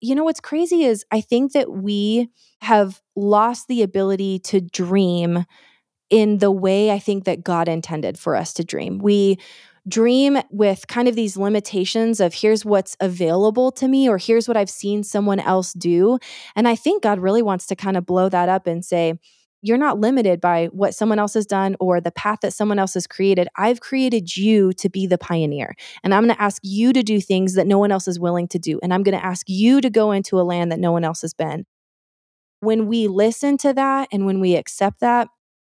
you know what's crazy is I think that we have lost the ability to dream in the way I think that God intended for us to dream. We dream with kind of these limitations of here's what's available to me or here's what I've seen someone else do. And I think God really wants to kind of blow that up and say, you're not limited by what someone else has done or the path that someone else has created. I've created you to be the pioneer. And I'm going to ask you to do things that no one else is willing to do. And I'm going to ask you to go into a land that no one else has been. When we listen to that and when we accept that,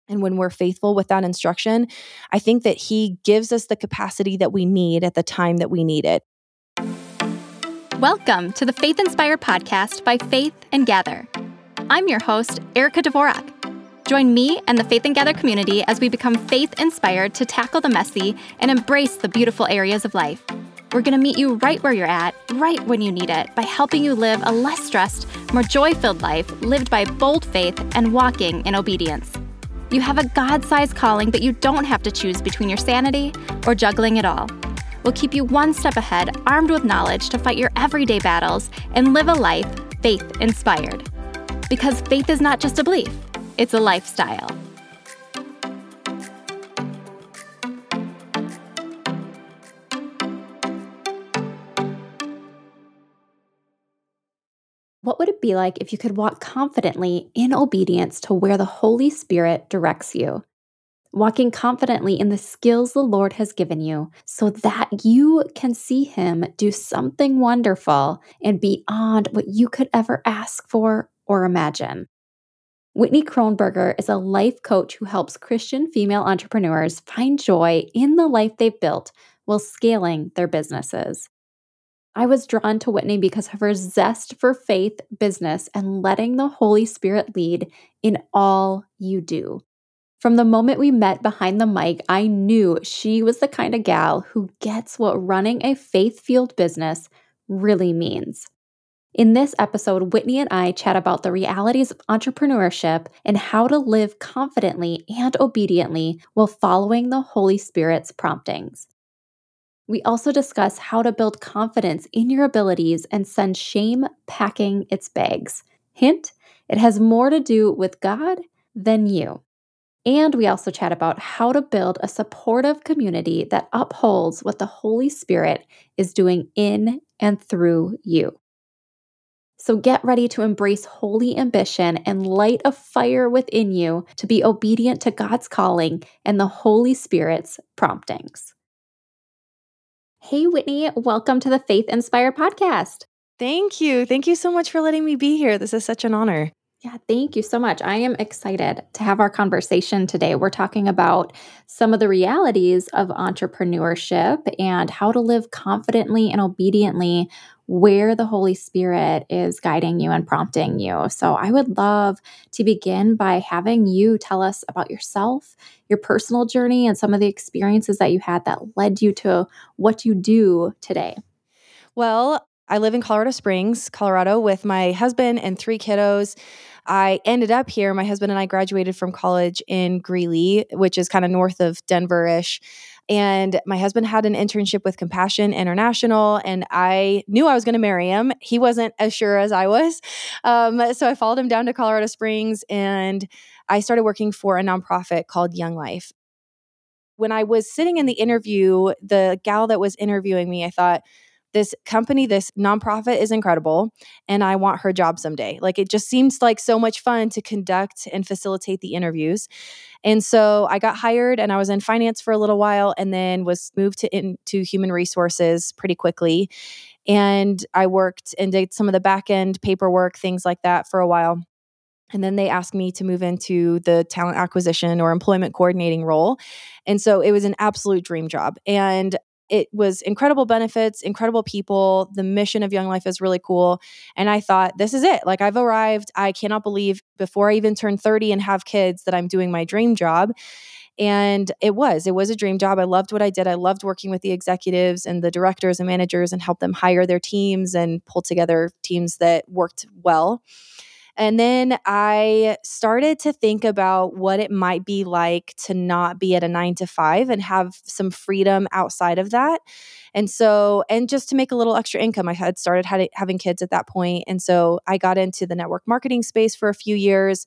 and when we're faithful with that instruction, I think that He gives us the capacity that we need at the time that we need it. Welcome to the Faith Inspired podcast by Faith and Gather. I'm your host, Erica Dvorak. Join me and the Faith and Gather community as we become faith inspired to tackle the messy and embrace the beautiful areas of life. We're going to meet you right where you're at, right when you need it, by helping you live a less stressed, more joy filled life lived by bold faith and walking in obedience. You have a God sized calling but you don't have to choose between your sanity or juggling it all. We'll keep you one step ahead, armed with knowledge to fight your everyday battles and live a life faith inspired. Because faith is not just a belief, it's a lifestyle. What would it be like if you could walk confidently in obedience to where the Holy Spirit directs you? Walking confidently in the skills the Lord has given you so that you can see Him do something wonderful and beyond what you could ever ask for or imagine. Whitney Kroneberger is a life coach who helps Christian female entrepreneurs find joy in the life they've built while scaling their businesses. I was drawn to Whitney because of her zest for faith, business, and letting the Holy Spirit lead in all you do. From the moment we met behind the mic, I knew she was the kind of gal who gets what running a faith fueled business really means. In this episode, Whitney and I chat about the realities of entrepreneurship and how to live confidently and obediently while following the Holy Spirit's promptings. We also discuss how to build confidence in your abilities and send shame packing its bags. Hint, it has more to do with God than you. And we also chat about how to build a supportive community that upholds what the Holy Spirit is doing in and through you. So get ready to embrace holy ambition and light a fire within you to be obedient to God's calling and the Holy Spirit's promptings. Hey, Whitney, welcome to the Faith Inspired podcast. Thank you. Thank you so much for letting me be here. This is such an honor. Yeah, thank you so much. I am excited to have our conversation today. We're talking about some of the realities of entrepreneurship and how to live confidently and obediently where the Holy Spirit is guiding you and prompting you. So, I would love to begin by having you tell us about yourself, your personal journey, and some of the experiences that you had that led you to what you do today. Well, I live in Colorado Springs, Colorado, with my husband and three kiddos. I ended up here. My husband and I graduated from college in Greeley, which is kind of north of Denver ish. And my husband had an internship with Compassion International, and I knew I was going to marry him. He wasn't as sure as I was. Um, so I followed him down to Colorado Springs and I started working for a nonprofit called Young Life. When I was sitting in the interview, the gal that was interviewing me, I thought, this company, this nonprofit is incredible, and I want her job someday. Like it just seems like so much fun to conduct and facilitate the interviews. And so I got hired and I was in finance for a little while and then was moved to into human resources pretty quickly. And I worked and did some of the back end paperwork, things like that for a while. And then they asked me to move into the talent acquisition or employment coordinating role. And so it was an absolute dream job. And it was incredible benefits, incredible people. The mission of Young Life is really cool. And I thought, this is it. Like, I've arrived. I cannot believe before I even turn 30 and have kids that I'm doing my dream job. And it was, it was a dream job. I loved what I did. I loved working with the executives and the directors and managers and help them hire their teams and pull together teams that worked well. And then I started to think about what it might be like to not be at a nine to five and have some freedom outside of that. And so, and just to make a little extra income, I had started had, having kids at that point. And so I got into the network marketing space for a few years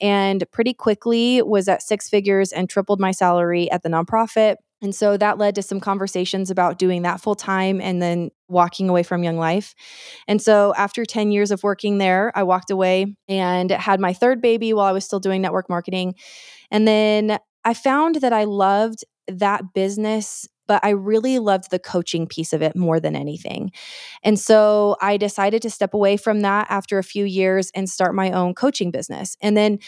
and pretty quickly was at six figures and tripled my salary at the nonprofit. And so that led to some conversations about doing that full time and then walking away from Young Life. And so after 10 years of working there, I walked away and had my third baby while I was still doing network marketing. And then I found that I loved that business but I really loved the coaching piece of it more than anything. And so I decided to step away from that after a few years and start my own coaching business. And then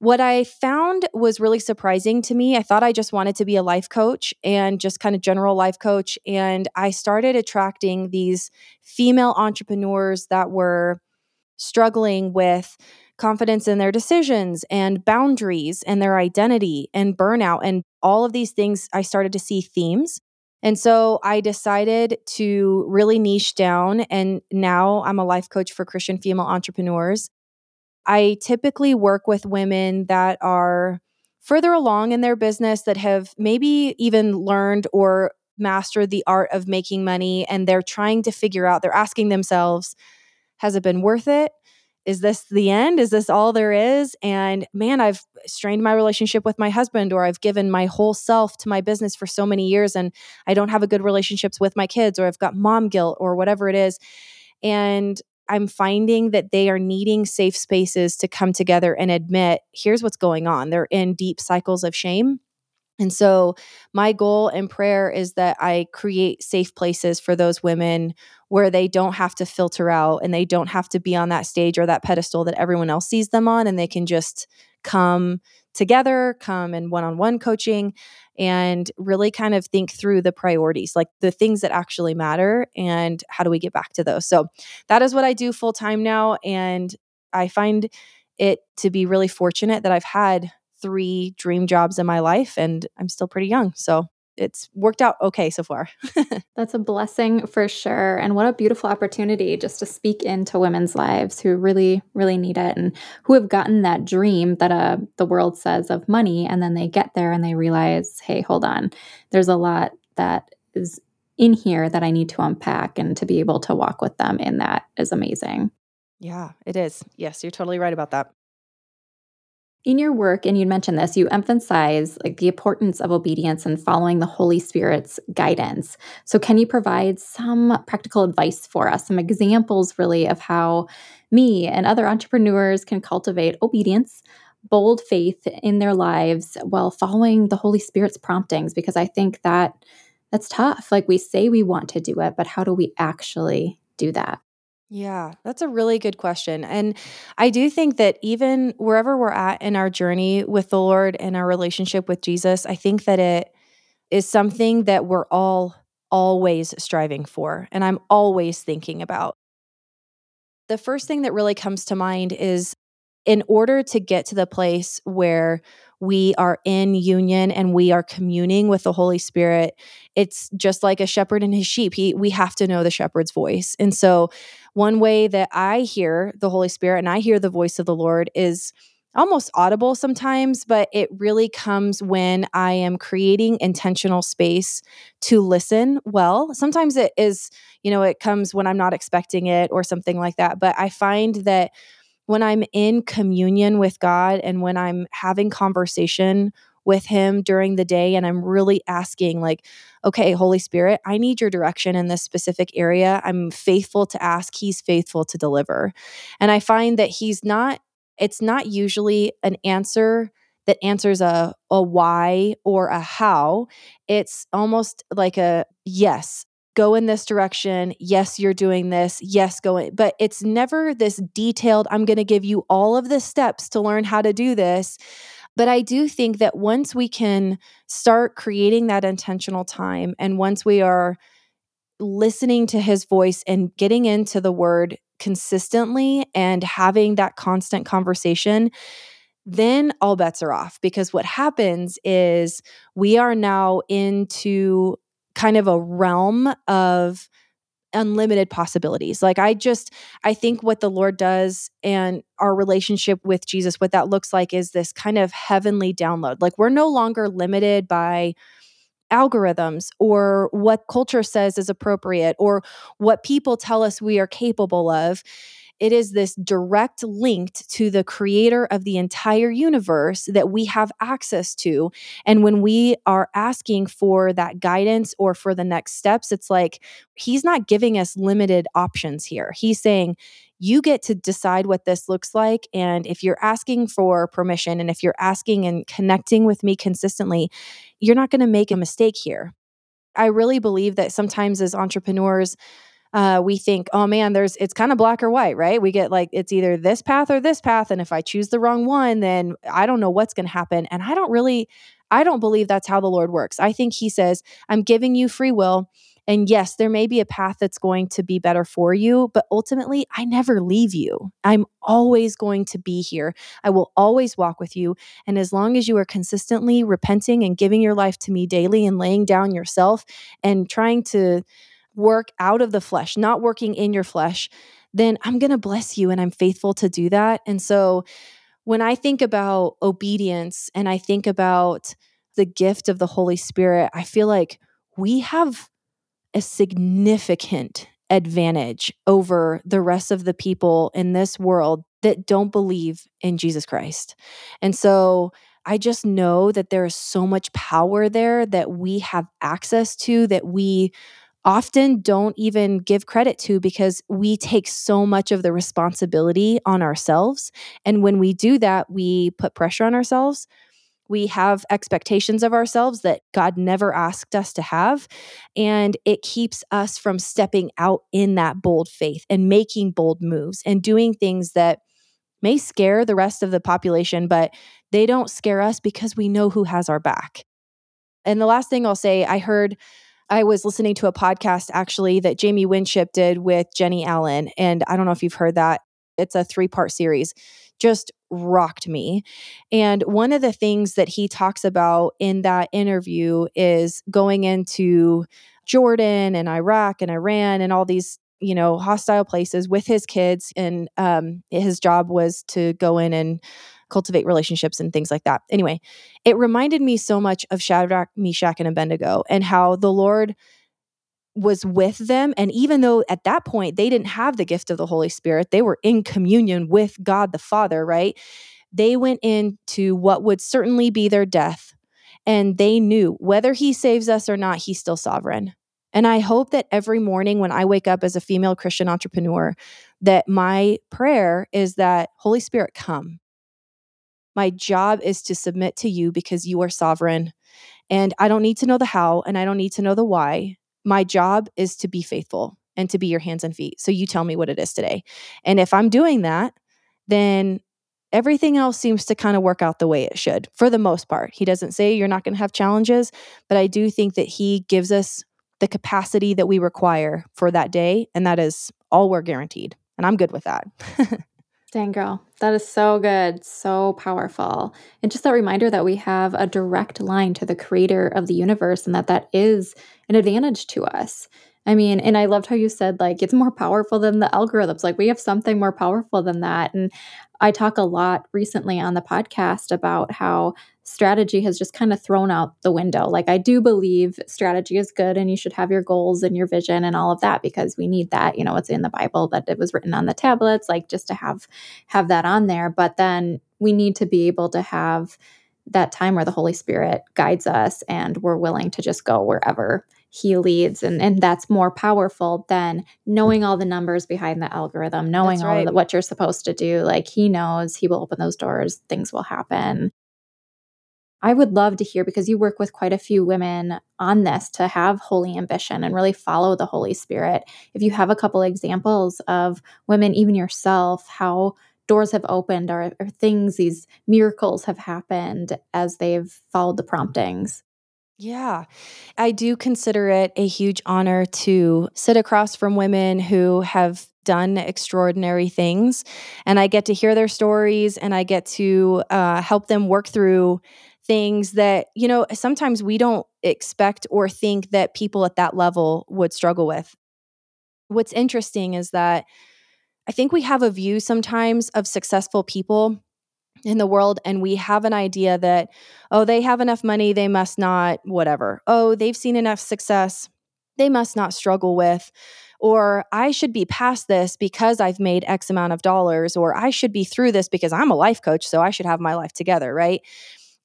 what I found was really surprising to me. I thought I just wanted to be a life coach and just kind of general life coach. And I started attracting these female entrepreneurs that were struggling with confidence in their decisions and boundaries and their identity and burnout and all of these things. I started to see themes. And so I decided to really niche down. And now I'm a life coach for Christian female entrepreneurs. I typically work with women that are further along in their business that have maybe even learned or mastered the art of making money and they're trying to figure out, they're asking themselves, has it been worth it? Is this the end? Is this all there is? And man, I've strained my relationship with my husband, or I've given my whole self to my business for so many years, and I don't have a good relationships with my kids, or I've got mom guilt, or whatever it is. And I'm finding that they are needing safe spaces to come together and admit, here's what's going on. They're in deep cycles of shame. And so, my goal and prayer is that I create safe places for those women where they don't have to filter out and they don't have to be on that stage or that pedestal that everyone else sees them on. And they can just come together, come in one on one coaching, and really kind of think through the priorities, like the things that actually matter, and how do we get back to those. So that is what I do full time now. And I find it to be really fortunate that I've had three dream jobs in my life and I'm still pretty young. So it's worked out okay so far. That's a blessing for sure. And what a beautiful opportunity just to speak into women's lives who really, really need it and who have gotten that dream that uh, the world says of money. And then they get there and they realize, hey, hold on, there's a lot that is in here that I need to unpack and to be able to walk with them in that is amazing. Yeah, it is. Yes, you're totally right about that in your work and you mentioned this you emphasize like the importance of obedience and following the holy spirit's guidance. So can you provide some practical advice for us some examples really of how me and other entrepreneurs can cultivate obedience bold faith in their lives while following the holy spirit's promptings? Because i think that that's tough. Like we say we want to do it but how do we actually do that yeah, that's a really good question. And I do think that even wherever we're at in our journey with the Lord and our relationship with Jesus, I think that it is something that we're all always striving for. And I'm always thinking about. The first thing that really comes to mind is in order to get to the place where we are in union and we are communing with the Holy Spirit, it's just like a shepherd and his sheep. He, we have to know the shepherd's voice. And so, one way that I hear the Holy Spirit and I hear the voice of the Lord is almost audible sometimes, but it really comes when I am creating intentional space to listen well. Sometimes it is, you know, it comes when I'm not expecting it or something like that. But I find that when I'm in communion with God and when I'm having conversation with him during the day and I'm really asking like okay holy spirit I need your direction in this specific area. I'm faithful to ask. He's faithful to deliver. And I find that he's not it's not usually an answer that answers a a why or a how. It's almost like a yes go in this direction. Yes, you're doing this. Yes, go in. But it's never this detailed, I'm going to give you all of the steps to learn how to do this. But I do think that once we can start creating that intentional time and once we are listening to his voice and getting into the word consistently and having that constant conversation, then all bets are off because what happens is we are now into kind of a realm of unlimited possibilities. Like I just I think what the Lord does and our relationship with Jesus what that looks like is this kind of heavenly download. Like we're no longer limited by algorithms or what culture says is appropriate or what people tell us we are capable of. It is this direct linked to the creator of the entire universe that we have access to. And when we are asking for that guidance or for the next steps, it's like he's not giving us limited options here. He's saying, you get to decide what this looks like. And if you're asking for permission and if you're asking and connecting with me consistently, you're not going to make a mistake here. I really believe that sometimes as entrepreneurs, uh, we think, oh man, there's it's kind of black or white, right? We get like it's either this path or this path, and if I choose the wrong one, then I don't know what's going to happen. And I don't really, I don't believe that's how the Lord works. I think He says, I'm giving you free will. And yes, there may be a path that's going to be better for you, but ultimately, I never leave you. I'm always going to be here. I will always walk with you. And as long as you are consistently repenting and giving your life to me daily and laying down yourself and trying to work out of the flesh, not working in your flesh, then I'm going to bless you and I'm faithful to do that. And so when I think about obedience and I think about the gift of the Holy Spirit, I feel like we have a significant advantage over the rest of the people in this world that don't believe in Jesus Christ. And so I just know that there is so much power there that we have access to that we often don't even give credit to because we take so much of the responsibility on ourselves. And when we do that, we put pressure on ourselves we have expectations of ourselves that God never asked us to have. And it keeps us from stepping out in that bold faith and making bold moves and doing things that may scare the rest of the population, but they don't scare us because we know who has our back. And the last thing I'll say, I heard. I was listening to a podcast actually that Jamie Winship did with Jennie Allen. And I don't know if you've heard that. It's a three part series just rocked me. And one of the things that he talks about in that interview is going into Jordan and Iraq and Iran and all these you know hostile places with his kids and um, his job was to go in and cultivate relationships and things like that anyway it reminded me so much of shadrach meshach and abednego and how the lord was with them. And even though at that point they didn't have the gift of the Holy Spirit, they were in communion with God the Father, right? They went into what would certainly be their death. And they knew whether He saves us or not, He's still sovereign. And I hope that every morning when I wake up as a female Christian entrepreneur, that my prayer is that Holy Spirit come. My job is to submit to you because you are sovereign. And I don't need to know the how and I don't need to know the why. My job is to be faithful and to be your hands and feet. So you tell me what it is today. And if I'm doing that, then everything else seems to kind of work out the way it should for the most part. He doesn't say you're not going to have challenges, but I do think that he gives us the capacity that we require for that day. And that is all we're guaranteed. And I'm good with that. Dang, girl. That is so good, so powerful. And just that reminder that we have a direct line to the creator of the universe and that that is an advantage to us. I mean, and I loved how you said, like, it's more powerful than the algorithms. Like, we have something more powerful than that. And I talk a lot recently on the podcast about how strategy has just kind of thrown out the window. Like, I do believe strategy is good and you should have your goals and your vision and all of that because we need that. You know, it's in the Bible that it was written on the tablets, like just to have have that on there. But then we need to be able to have that time where the Holy Spirit guides us and we're willing to just go wherever he leads and and that's more powerful than knowing all the numbers behind the algorithm knowing right. all the, what you're supposed to do like he knows he will open those doors things will happen I would love to hear because you work with quite a few women on this to have holy ambition and really follow the Holy Spirit. If you have a couple examples of women, even yourself, how doors have opened or, or things, these miracles have happened as they've followed the promptings. Yeah, I do consider it a huge honor to sit across from women who have done extraordinary things. And I get to hear their stories and I get to uh, help them work through things that, you know, sometimes we don't expect or think that people at that level would struggle with. what's interesting is that I think we have a view sometimes of successful people in the world and we have an idea that oh they have enough money they must not whatever oh they've seen enough success they must not struggle with or I should be past this because I've made X amount of dollars, or I should be through this because I'm a life coach, so I should have my life together, right?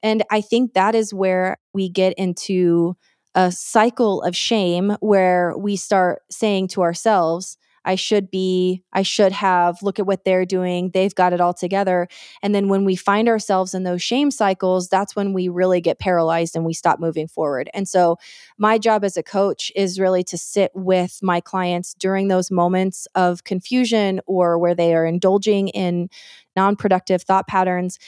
And I think that is where we get into a cycle of shame where we start saying to ourselves, I should be, I should have, look at what they're doing. They've got it all together. And then when we find ourselves in those shame cycles, that's when we really get paralyzed and we stop moving forward. And so, my job as a coach is really to sit with my clients during those moments of confusion or where they are indulging in non productive thought patterns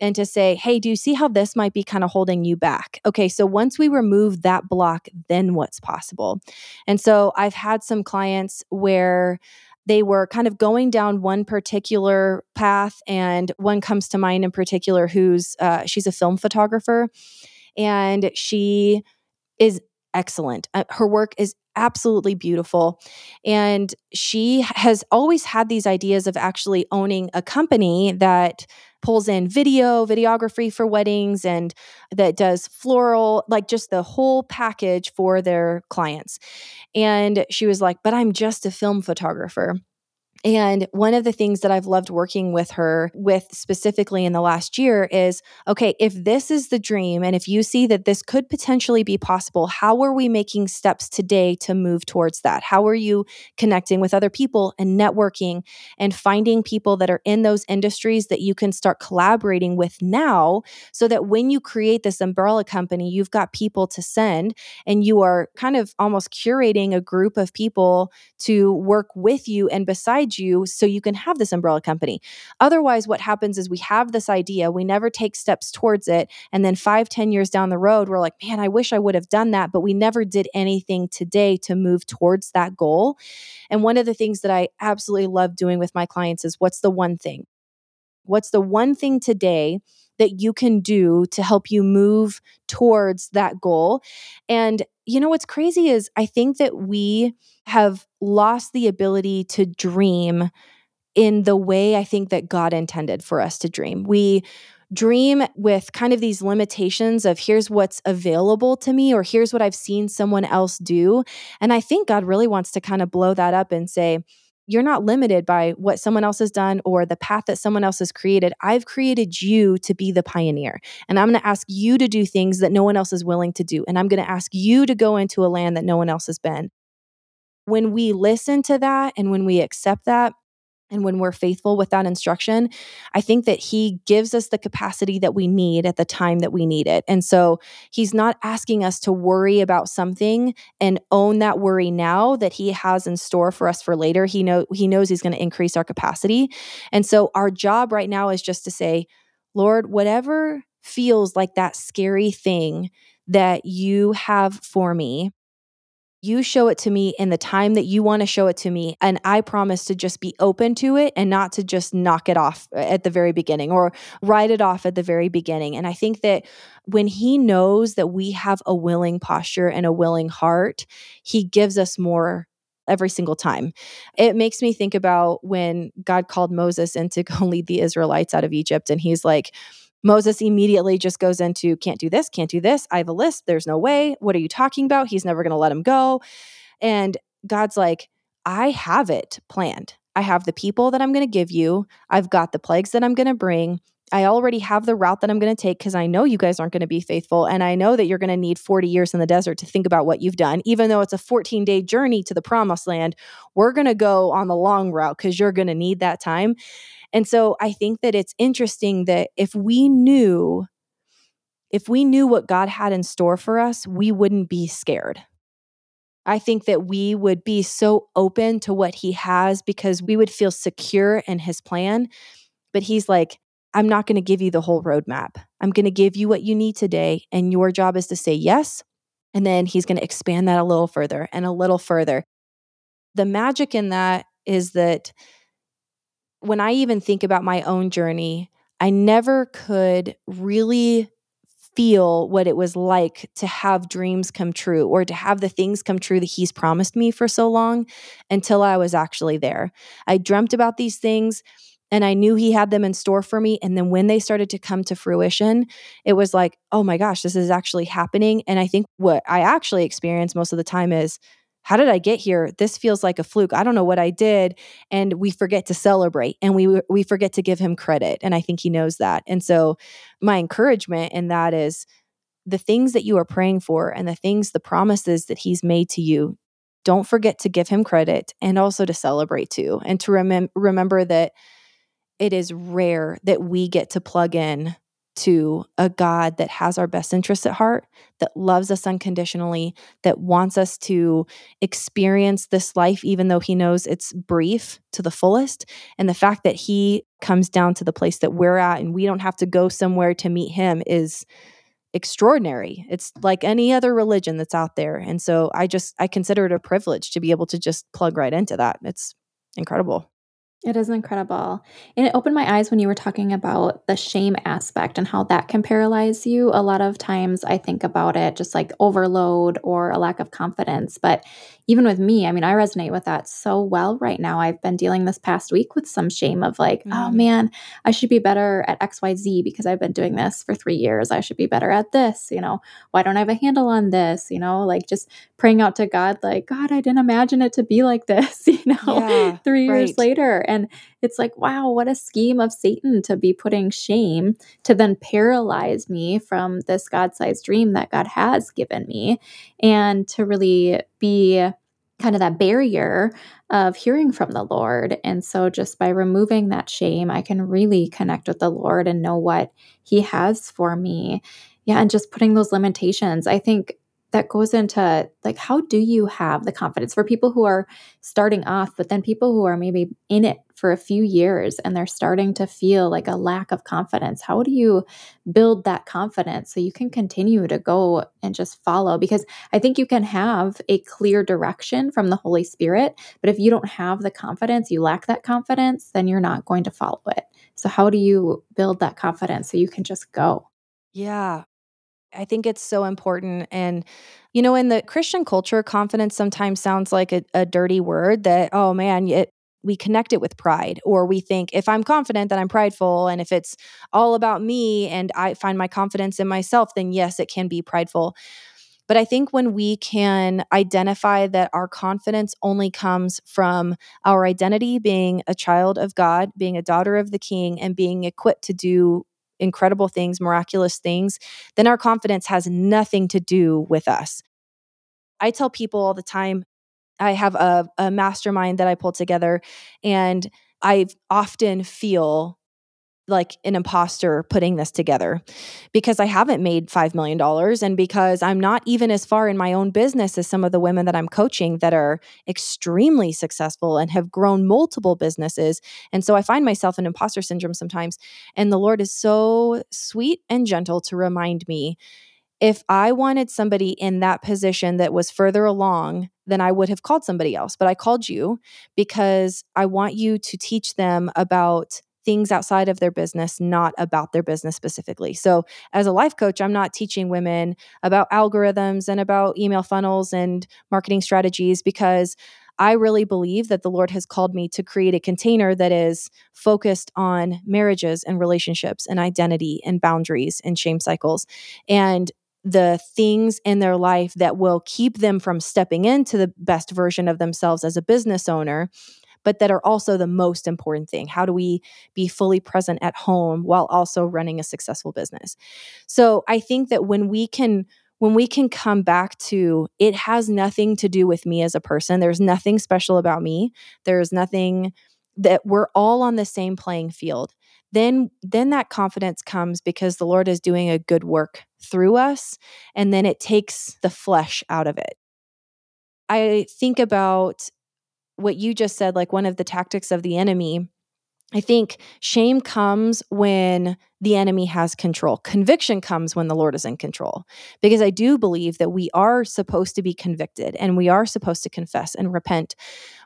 and to say, hey, do you see how this might be kind of holding you back? Okay, so once we remove that block, then what's possible? And so I've had some clients where they were kind of going down one particular path, and one comes to mind in particular who's uh, she's a film photographer and she is excellent. Uh, her work is absolutely beautiful. And she has always had these ideas of actually owning a company that pulls in video, videography for weddings, and that does floral, like just the whole package for their clients. And she was like, But I'm just a film photographer. And one of the things that I've loved working with her with specifically in the last year is okay, if this is the dream and if you see that this could potentially be possible, how are we making steps today to move towards that? How are you connecting with other people and networking and finding people that are in those industries that you can start collaborating with now so that when you create this umbrella company, you've got people to send and you are kind of almost curating a group of people to work with you and beside you so you can have this umbrella company. Otherwise, what happens is we have this idea, we never take steps towards it. And then five, ten years down the road, we're like, man, I wish I would have done that, but we never did anything today to move towards that goal. And one of the things that I absolutely love doing with my clients is what's the one thing? What's the one thing today that you can do to help you move towards that goal? And you know what's crazy is I think that we have lost the ability to dream in the way I think that God intended for us to dream. We dream with kind of these limitations of here's what's available to me or here's what I've seen someone else do. And I think God really wants to kind of blow that up and say, you're not limited by what someone else has done or the path that someone else has created. I've created you to be the pioneer. And I'm going to ask you to do things that no one else is willing to do. And I'm going to ask you to go into a land that no one else has been. When we listen to that and when we accept that, and when we're faithful with that instruction, I think that He gives us the capacity that we need at the time that we need it. And so He's not asking us to worry about something and own that worry now that He has in store for us for later. He know He knows He's going to increase our capacity. And so our job right now is just to say, Lord, whatever feels like that scary thing that you have for me, you show it to me in the time that you want to show it to me. And I promise to just be open to it and not to just knock it off uh, at the very beginning or write it off at the very beginning. And I think that when He knows that we have a willing posture and a willing heart, He gives us more every single time. It makes me think about when God called Moses in to go lead the Israelites out of Egypt. And He's like, Moses immediately just goes into can't do this, can't do this. I have a list. There's no way. What are you talking about? He's never going to let him go. And God's like, I have it planned. I have the people that I'm going to give you. I've got the plagues that I'm going to bring. I already have the route that I'm going to take because I know you guys aren't going to be faithful. And I know that you're going to need 40 years in the desert to think about what you've done. Even though it's a 14 day journey to the promised land, we're going to go on the long route because you're going to need that time. And so I think that it's interesting that if we knew, if we knew what God had in store for us, we wouldn't be scared. I think that we would be so open to what he has because we would feel secure in his plan. But he's like, I'm not going to give you the whole roadmap. I'm going to give you what you need today. And your job is to say yes. And then he's going to expand that a little further and a little further. The magic in that is that when I even think about my own journey, I never could really feel what it was like to have dreams come true or to have the things come true that he's promised me for so long until I was actually there. I dreamt about these things and I knew he had them in store for me. And then when they started to come to fruition, it was like, oh my gosh, this is actually happening. And I think what I actually experience most of the time is, how did I get here? This feels like a fluke. I don't know what I did. And we forget to celebrate and we we forget to give him credit. And I think he knows that. And so my encouragement in that is the things that you are praying for and the things, the promises that he's made to you, don't forget to give him credit and also to celebrate too. And to remem- remember that it is rare that we get to plug in to a God that has our best interests at heart, that loves us unconditionally, that wants us to experience this life, even though He knows it's brief to the fullest. And the fact that He comes down to the place that we're at and we don't have to go somewhere to meet Him is extraordinary. It's like any other religion that's out there. And so I just, I consider it a privilege to be able to just plug right into that. It's incredible. It is incredible. And it opened my eyes when you were talking about the shame aspect and how that can paralyze you. A lot of times I think about it just like overload or a lack of confidence. But even with me, I mean, I resonate with that so well right now. I've been dealing this past week with some shame of like, oh, mm. oh man, I should be better at XYZ because I've been doing this for three years. I should be better at this. You know, why don't I have a handle on this? You know, like just praying out to God, like, God, I didn't imagine it to be like this, you know, yeah, three years right. later. And it's like, wow, what a scheme of Satan to be putting shame to then paralyze me from this God sized dream that God has given me and to really be kind of that barrier of hearing from the Lord. And so, just by removing that shame, I can really connect with the Lord and know what He has for me. Yeah. And just putting those limitations. I think that goes into like how do you have the confidence? For people who are starting off but then people who are maybe in it for a few years and they're starting to feel like a lack of confidence how do you build that confidence so you can continue to go and just follow? Because i think you can have a clear direction from the holy spirit but if you don't have the confidence you lack that confidence then you're not going to follow it. So how do you build that confidence so you can just go? Yeah, I think it's so important. And, you know, in the Christian culture, confidence sometimes sounds like a, a dirty word that, oh man, it, we connect it with pride, or we think if I'm confident, that I'm prideful. And if it's all about me and I find my confidence in myself, then yes, it can be prideful. But I think when we can identify that our confidence only comes from our identity being a child of God, being a daughter of the king, and being equipped to do incredible things, miraculous things, then our confidence has nothing to do with us. I tell people all the time, I have a, a mastermind that I pull together, and I often feel like an imposter putting this together because I haven't made $5 million and because I'm not even as far in my own business as some of the women that I'm coaching that are extremely successful and have grown multiple businesses. And so I find myself in imposter syndrome sometimes. And the Lord is so sweet and gentle to remind me if I wanted somebody in that position that was further along, then I would have called somebody else. But I called you because I want you to teach them about things outside of their business, not about their business specifically. So, as a life coach, I'm not teaching women about algorithms and about email funnels and marketing strategies because I really believe that the Lord has called me to create a container that is focused on marriages and relationships and identity and boundaries and shame cycles. And the things in their life that will keep them from stepping into the best version of themselves as a business owner but that are also the most important thing. How do we be fully present at home while also running a successful business? So I think that when we can when we can come back to it has nothing to do with me as a person. There's nothing special about me. There's nothing that we're all on the same playing field. Then then that confidence comes because the Lord is doing a good work through us and then it takes the flesh out of it. I think about what you just said, like one of the tactics of the enemy I think shame comes when the enemy has control. Conviction comes when the Lord is in control. Because I do believe that we are supposed to be convicted and we are supposed to confess and repent.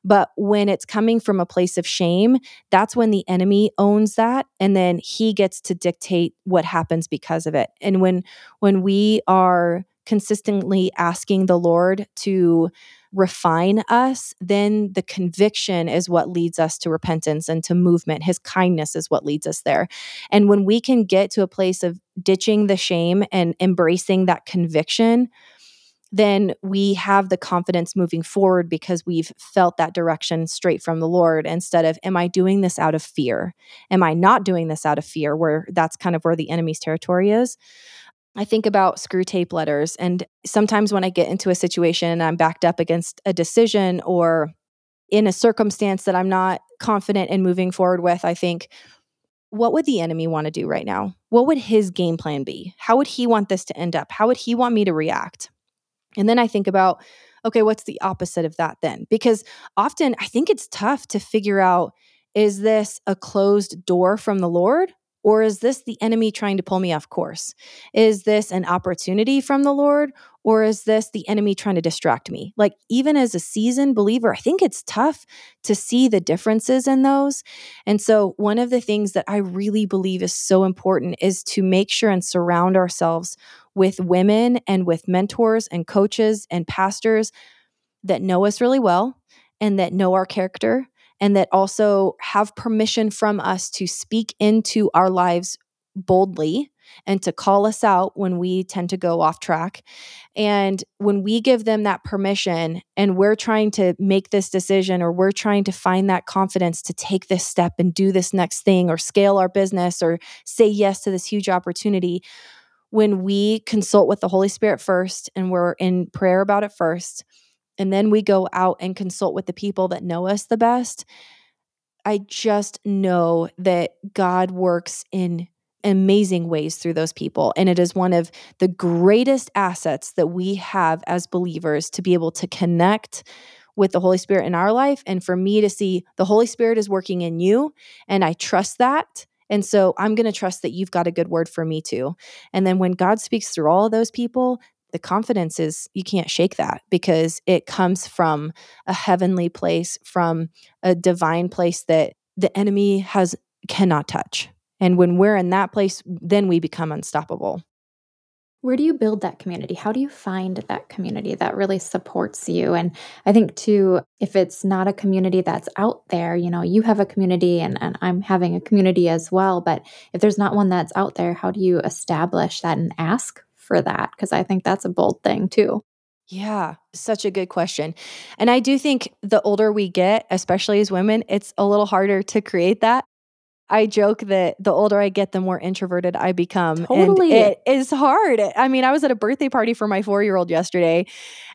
But when it's coming from a place of shame, that's when the enemy owns that and then he gets to dictate what happens because of it. And when when we are consistently asking the Lord to refine us, then the conviction is what leads us to repentance and to movement. His kindness is what leads us there. And when we can get to a place of ditching the shame and embracing that conviction, then we have the confidence moving forward because we've felt that direction straight from the Lord instead of, am I doing this out of fear? Am I not doing this out of fear? Where that's kind of where the enemy's territory is. I think about Screwtape Letters. And sometimes when I get into a situation and I'm backed up against a decision or in a circumstance that I'm not confident in moving forward with, I think, what would the enemy want to do right now? What would his game plan be? How would he want this to end up? How would he want me to react? And then I think about, okay, what's the opposite of that then? Because often I think it's tough to figure out is this a closed door from the Lord or is this the enemy trying to pull me off course? Is this an opportunity from the Lord? Or is this the enemy trying to distract me? Like, even as a seasoned believer, I think it's tough to see the differences in those. And so, one of the things that I really believe is so important is to make sure and surround ourselves with women and with mentors and coaches and pastors that know us really well and that know our character and that also have permission from us to speak into our lives boldly and to call us out when we tend to go off track. And when we give them that permission and we're trying to make this decision or we're trying to find that confidence to take this step and do this next thing or scale our business or say yes to this huge opportunity, when we consult with the Holy Spirit first and we're in prayer about it first, and then we go out and consult with the people that know us the best, I just know that God works in amazing ways through those people. And it is one of the greatest assets that we have as believers to be able to connect with the Holy Spirit in our life. And for me to see the Holy Spirit is working in you, and I trust that. And so I'm going to trust that you've got a good word for me too. And then when God speaks through all of those people, the confidence is you can't shake that because it comes from a heavenly place from a divine place that the enemy has cannot touch. And when we're in that place then we become unstoppable. Where do you build that community? How do you find that community that really supports you? And i think too if it's not a community that's out there you know you have a community and, and i'm having a community as well but if there's not one that's out there how do you establish that and ask for that? Because I think that's a bold thing too. Yeah, such a good question. And I do think the older we get, especially as women, it's a little harder to create that. I joke that the older I get, the more introverted I become. Totally. And it is hard. I mean, I was at a birthday party for my four year old yesterday,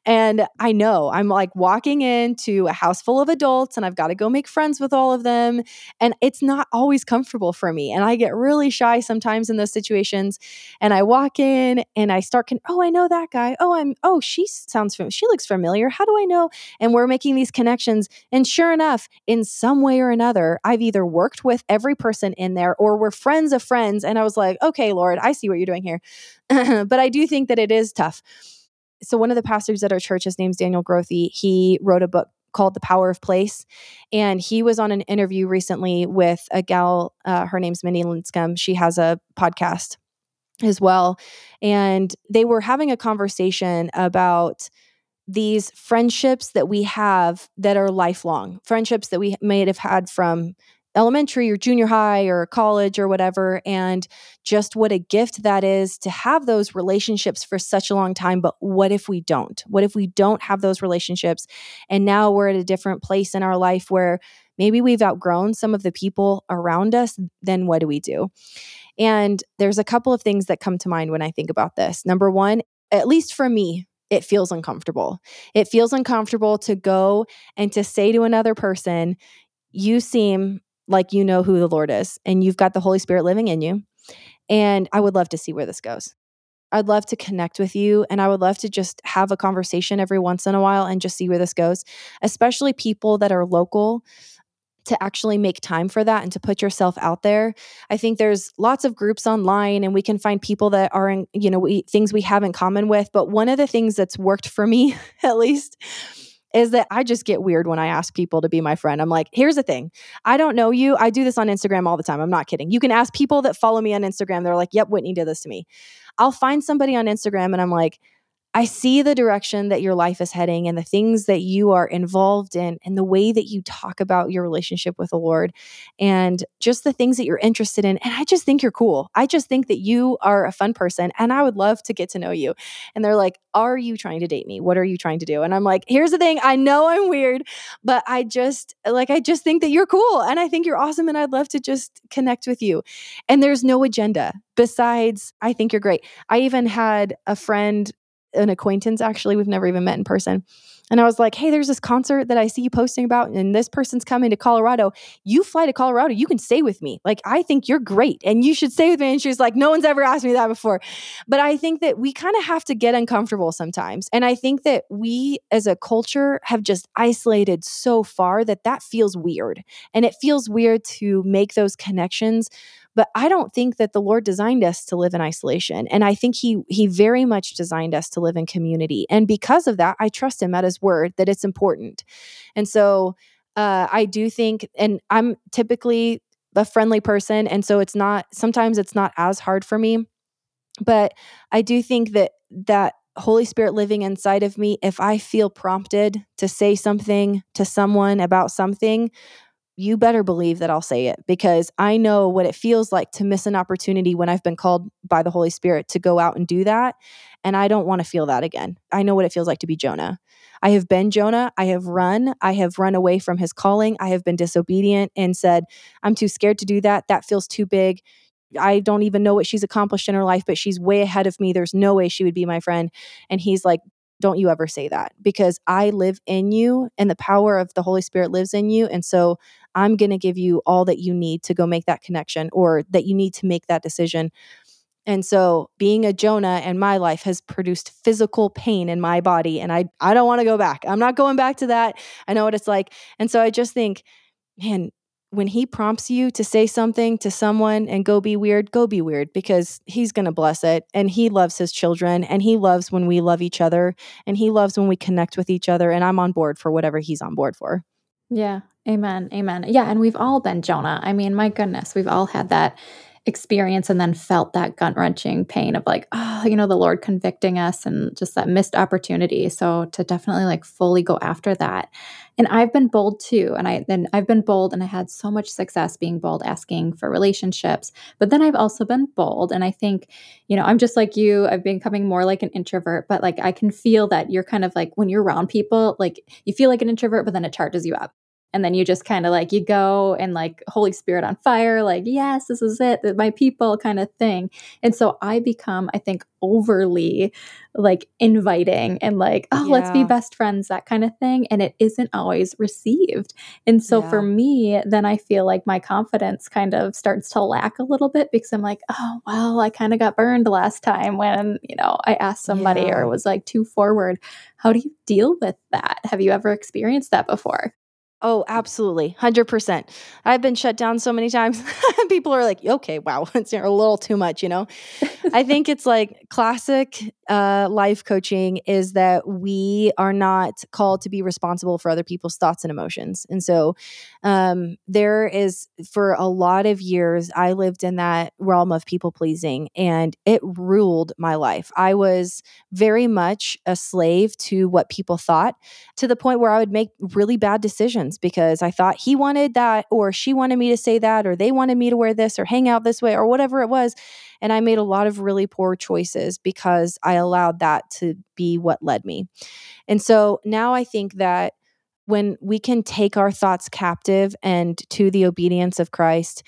and I know I'm like walking into a house full of adults and I've got to go make friends with all of them. And it's not always comfortable for me. And I get really shy sometimes in those situations. And I walk in and I start, con- oh, I know that guy. Oh, I'm, oh, she sounds, fam- she looks familiar. How do I know? And we're making these connections. And sure enough, in some way or another, I've either worked with every person in there or we're friends of friends. And I was like, okay, Lord, I see what you're doing here. but I do think that it is tough so one of the pastors at our church, his name's Daniel Grothe, he wrote a book called The Power of Place. And he was on an interview recently with a gal, uh, her name's Mindy Lindskom. She has a podcast as well. And they were having a conversation about these friendships that we have that are lifelong, friendships that we may have had from elementary or junior high or college or whatever and just what a gift that is to have those relationships for such a long time but what if we don't? What if we don't have those relationships? And now we're at a different place in our life where maybe we've outgrown some of the people around us then what do we do? And there's a couple of things that come to mind when i think about this. Number one at least for me it feels uncomfortable. It feels uncomfortable to go and to say to another person, You seem like you know who the Lord is and you've got the Holy Spirit living in you. And I would love to see where this goes. I'd love to connect with you and I would love to just have a conversation every once in a while and just see where this goes, especially people that are local. to actually make time for that and to put yourself out there. I think there's lots of groups online and we can find people that are in, you know, we, things we have in common with. But one of the things that's worked for me, at least, is that I just get weird when I ask people to be my friend. I'm like, here's the thing I don't know you. I do this on Instagram all the time. I'm not kidding. You can ask people that follow me on Instagram. They're like, yep, Whitney did this to me. I'll find somebody on Instagram and I'm like, I see the direction that your life is heading and the things that you are involved in and the way that you talk about your relationship with the Lord and just the things that you're interested in. And I just think you're cool. I just think that you are a fun person and I would love to get to know you. And they're like, Are you trying to date me? What are you trying to do? And I'm like, Here's the thing I know I'm weird, but I just like, I just think that you're cool and I think you're awesome and I'd love to just connect with you. And there's no agenda besides, I think you're great. I even had a friend an acquaintance actually. We've never even met in person. And i was like hey there's this concert that i see you posting about and this person's coming to colorado. You fly to colorado. You can stay with me. Like i think you're great and you should stay with me. And she's like no one's ever asked me that before. But i think that we kind of have to get uncomfortable sometimes. And i think that we as a culture have just isolated so far that that feels weird. And it feels weird to make those connections but I don't think that the Lord designed us to live in isolation. And I think he he very much designed us to live in community. And because of that, I trust him at his word that it's important. And so uh, I do think, and I'm typically a friendly person. And so it's not, sometimes it's not as hard for me. But I do think that that Holy Spirit living inside of me, if I feel prompted to say something to someone about something, you better believe that I'll say it because I know what it feels like to miss an opportunity when I've been called by the Holy Spirit to go out and do that. And I don't want to feel that again. I know what it feels like to be Jonah. I have been Jonah. I have run. I have run away from his calling. I have been disobedient and said, I'm too scared to do that. That feels too big. I don't even know what she's accomplished in her life, but she's way ahead of me. There's no way she would be my friend. And he's like, don't you ever say that because I live in you and the power of the Holy Spirit lives in you. And so I'm going to give you all that you need to go make that connection or that you need to make that decision. And so being a Jonah in my life has produced physical pain in my body and I I don't want to go back. I'm not going back to that. I know what it's like. And so I just think man, when he prompts you to say something to someone and go be weird, go be weird because he's going to bless it. And he loves his children and he loves when we love each other and he loves when we connect with each other. And I'm on board for whatever he's on board for. Yeah. Amen. Amen. Yeah. And we've all been Jonah. I mean, my goodness, we've all had that experience and then felt that gut wrenching pain of like, oh, you know, the Lord convicting us and just that missed opportunity. So to definitely like fully go after that. And I've been bold too. And I then I've been bold and I had so much success being bold asking for relationships. But then I've also been bold. And I think, you know, I'm just like you. I've been becoming more like an introvert, but like I can feel that you're kind of like when you're around people, like you feel like an introvert, but then it charges you up and then you just kind of like you go and like holy spirit on fire like yes this is it my people kind of thing and so i become i think overly like inviting and like oh yeah. let's be best friends that kind of thing and it isn't always received and so yeah. for me then i feel like my confidence kind of starts to lack a little bit because i'm like oh well i kind of got burned last time when you know i asked somebody yeah. or was like too forward how do you deal with that have you ever experienced that before Oh, absolutely. 100%. I've been shut down so many times. People are like, okay, wow, it's a little too much, you know? I think it's like classic uh, life coaching is that we are not called to be responsible for other people's thoughts and emotions. And so um, there is, for a lot of years, I lived in that realm of people pleasing and it ruled my life. I was very much a slave to what people thought to the point where I would make really bad decisions because I thought he wanted that, or she wanted me to say that, or they wanted me to wear this, or hang out this way, or whatever it was. And I made a lot of really poor choices because I allowed that to be what led me. And so now I think that when we can take our thoughts captive and to the obedience of Christ,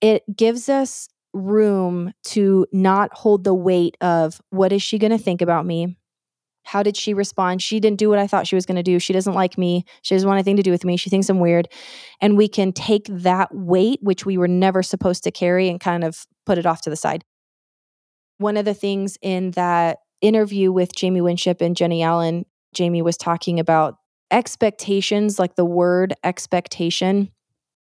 it gives us room to not hold the weight of what is she going to think about me? How did she respond? She didn't do what I thought she was going to do. She doesn't like me. She doesn't want anything to do with me. She thinks I'm weird. And we can take that weight, which we were never supposed to carry, and kind of put it off to the side. One of the things in that interview with Jamie Winship and Jennie Allen, Jamie was talking about expectations, like the word expectation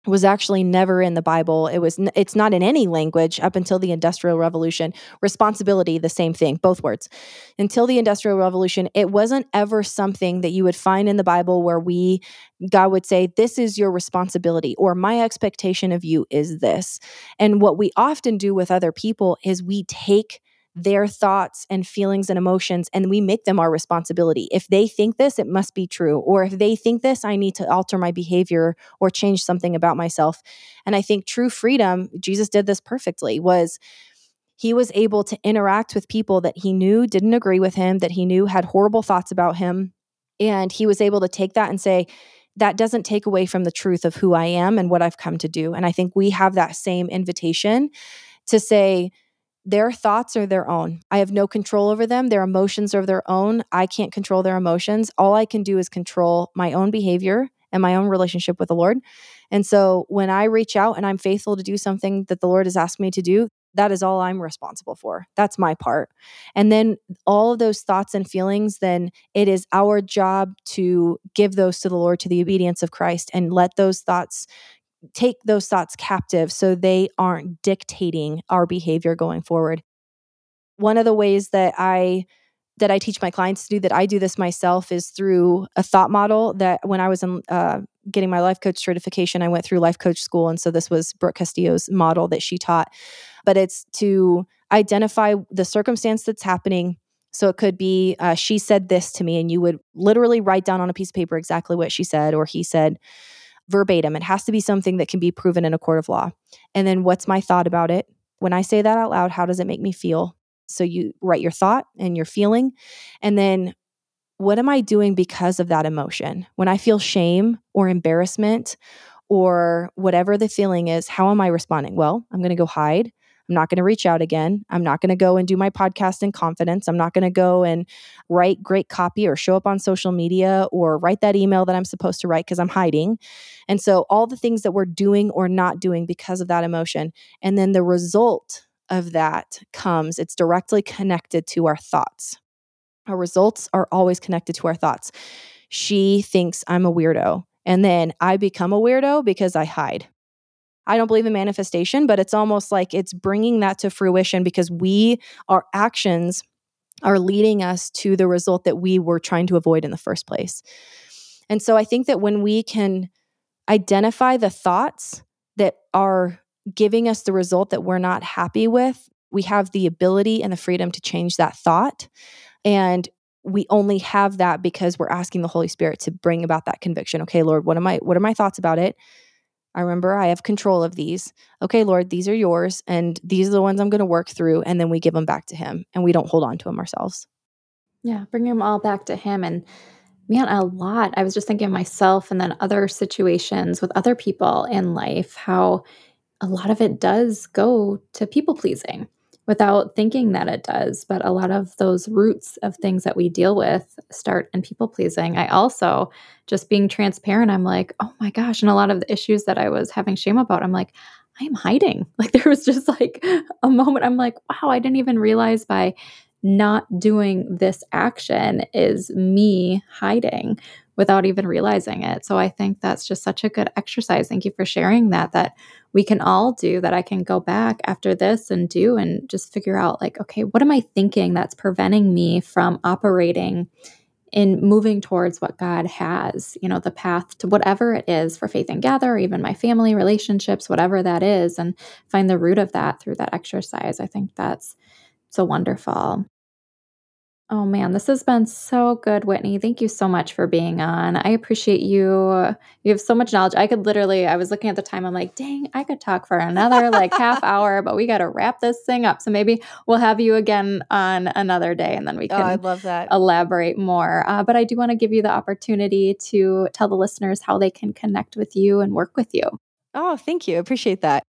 was actually never in the bible. It was it's not in any language up until the industrial revolution. Responsibility the same thing both words. Until the industrial revolution it wasn't ever something that you would find in the bible where we god would say this is your responsibility or my expectation of you is this. And what we often do with other people is we take their thoughts and feelings and emotions and we make them our responsibility. If they think this, it must be true. Or if they think this, I need to alter my behavior or change something about myself. And I think true freedom, Jesus did this perfectly, was he was able to interact with people that he knew didn't agree with him, that he knew had horrible thoughts about him. And he was able to take that and say, that doesn't take away from the truth of who I am and what I've come to do. And I think we have that same invitation to say, their thoughts are their own. I have no control over them. Their emotions are their own. I can't control their emotions. All I can do is control my own behavior and my own relationship with the Lord. And so when I reach out and I'm faithful to do something that the Lord has asked me to do, that is all I'm responsible for. That's my part. And then all of those thoughts and feelings, then it is our job to give those to the Lord to the obedience of Christ and let those thoughts take those thoughts captive so they aren't dictating our behavior going forward. One of the ways that I that I teach my clients to do that I do this myself is through a thought model that when I was in, uh, getting my life coach certification, I went through life coach school. And so this was Brooke Castillo's model that she taught. But it's to identify the circumstance that's happening. So it could be, uh, she said this to me, and you would literally write down on a piece of paper exactly what she said, or he said verbatim. It has to be something that can be proven in a court of law. And then what's my thought about it? When I say that out loud, how does it make me feel? So you write your thought and your feeling. And then what am I doing because of that emotion? When I feel shame or embarrassment or whatever the feeling is, how am I responding? Well, I'm going to go hide. I'm not going to reach out again. I'm not going to go and do my podcast in confidence. I'm not going to go and write great copy or show up on social media or write that email that I'm supposed to write because I'm hiding. And so, all the things that we're doing or not doing because of that emotion. And then the result of that comes, it's directly connected to our thoughts. Our results are always connected to our thoughts. She thinks I'm a weirdo. And then I become a weirdo because I hide. I don't believe in manifestation, but it's almost like it's bringing that to fruition because we, our actions, are leading us to the result that we were trying to avoid in the first place. And so I think that when we can identify the thoughts that are giving us the result that we're not happy with, we have the ability and the freedom to change that thought. And we only have that because we're asking the Holy Spirit to bring about that conviction. Okay, Lord, what am I what are my thoughts about it? I remember I have control of these. Okay, Lord, these are yours, and these are the ones I'm going to work through. And then we give them back to Him and we don't hold on to them ourselves. Yeah, bring them all back to Him. And man, a lot. I was just thinking of myself and then other situations with other people in life, how a lot of it does go to people pleasing without thinking that it does. But a lot of those roots of things that we deal with start in people pleasing. I also, just being transparent, I'm like, oh my gosh. And a lot of the issues that I was having shame about, I'm like, I am hiding. Like there was just like a moment, I'm like, wow, I didn't even realize by not doing this action is me hiding without even realizing it. So I think that's just such a good exercise. Thank you for sharing that that we can all do that I can go back after this and do and just figure out like okay, what am I thinking that's preventing me from operating in moving towards what God has, you know, the path to whatever it is for Faith and Gather, even my family relationships, whatever that is, and find the root of that through that exercise. I think that's so wonderful. Oh man, this has been so good, Whitney. Thank you so much for being on. I appreciate you. You have so much knowledge. I could literally, I was looking at the time, I'm like, dang, I could talk for another like half hour, but we got to wrap this thing up. So maybe we'll have you again on another day and then we can oh, I love that. elaborate more. Uh, but I do want to give you the opportunity to tell the listeners how they can connect with you and work with you. Oh, thank you. Appreciate that.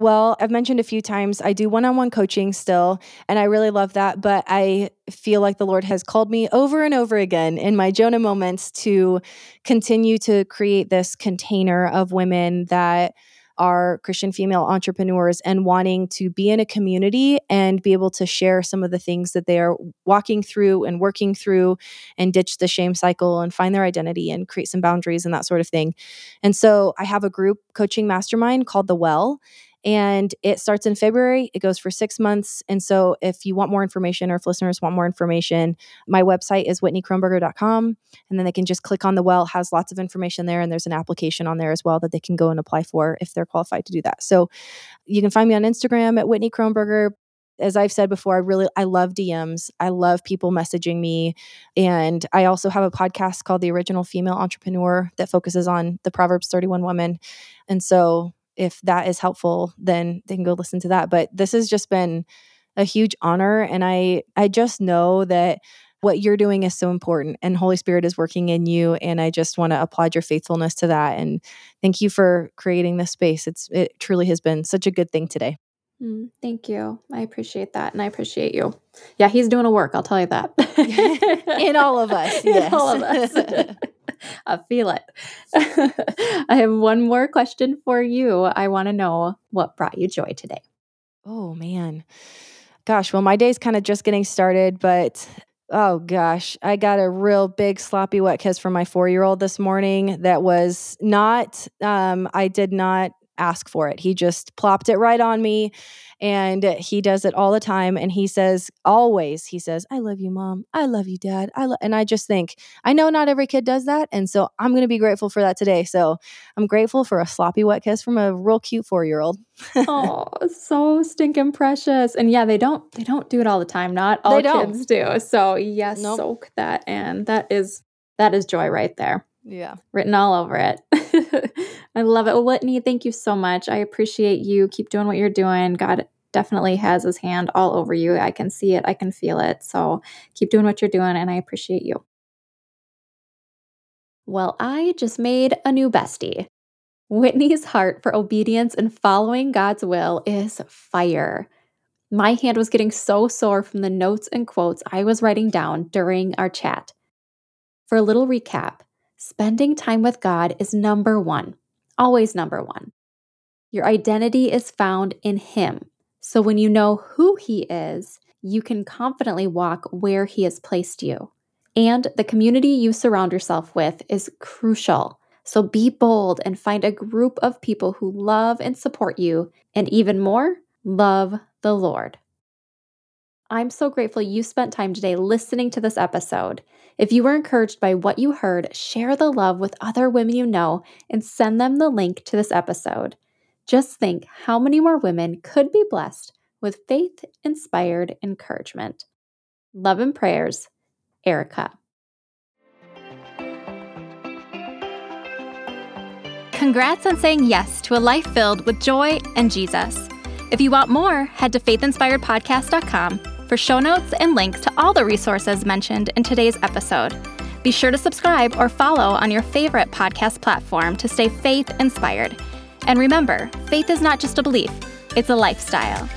Well, I've mentioned a few times I do one on one coaching still, and I really love that. But I feel like the Lord has called me over and over again in my Jonah moments to continue to create this container of women that are Christian female entrepreneurs and wanting to be in a community and be able to share some of the things that they are walking through and working through and ditch the shame cycle and find their identity and create some boundaries and that sort of thing. And so I have a group coaching mastermind called The Well and it starts in February. It goes for six months. And so, if you want more information or if listeners want more information, my website is whitneykroneberger.com. And then they can just click on the well, has lots of information there. And there's an application on there as well that they can go and apply for if they're qualified to do that. So, you can find me on Instagram at Whitney Kroneberger as I've said before, I really I love DMs. I love people messaging me, and I also have a podcast called The Original Female Entrepreneur that focuses on the Proverbs 31 woman. And so if that is helpful, then they can go listen to that. But this has just been a huge honor. And I I just know that what you're doing is so important and Holy Spirit is working in you. And I just want to applaud your faithfulness to that. And thank you for creating this space. It's it truly has been such a good thing today. Mm, thank you. I appreciate that. And I appreciate you. Yeah, he's doing a work. I'll tell you that. in all of us. Yes. In all of us. I feel it. I have one more question for you. I want to know what brought you joy today. Oh, man. Gosh, well, my day's kind of just getting started, but oh gosh, I got a real big sloppy wet kiss from my four year old this morning that was not, um, I did not ask for it. He just plopped it right on me and he does it all the time and he says always he says I love you mom. I love you dad. I and I just think I know not every kid does that and so I'm going to be grateful for that today. So I'm grateful for a sloppy wet kiss from a real cute 4-year-old. oh, so stinking precious. And yeah, they don't they don't do it all the time. Not all kids do. So yes, nope. soak that and that is that is joy right there. Yeah. Written all over it. I love it. Well, Whitney, thank you so much. I appreciate you. Keep doing what you're doing. God definitely has his hand all over you. I can see it, I can feel it. So keep doing what you're doing, and I appreciate you. Well, I just made a new bestie. Whitney's heart for obedience and following God's will is fire. My hand was getting so sore from the notes and quotes I was writing down during our chat. For a little recap, spending time with God is number one, always number one. Your identity is found in Him. So when you know who He is, you can confidently walk where He has placed you. And the community you surround yourself with is crucial. So be bold and find a group of people who love and support you, and even more, love the Lord. I'm so grateful you spent time today listening to this episode. If you were encouraged by what you heard, share the love with other women you know and send them the link to this episode. Just think how many more women could be blessed with faith inspired encouragement. Love and prayers, Erica. Congrats on saying yes to a life filled with joy and Jesus. If you want more, head to faithinspiredpodcast.com for show notes and links to all the resources mentioned in today's episode. Be sure to subscribe or follow on your favorite podcast platform to stay faith inspired. And remember, faith is not just a belief, it's a lifestyle.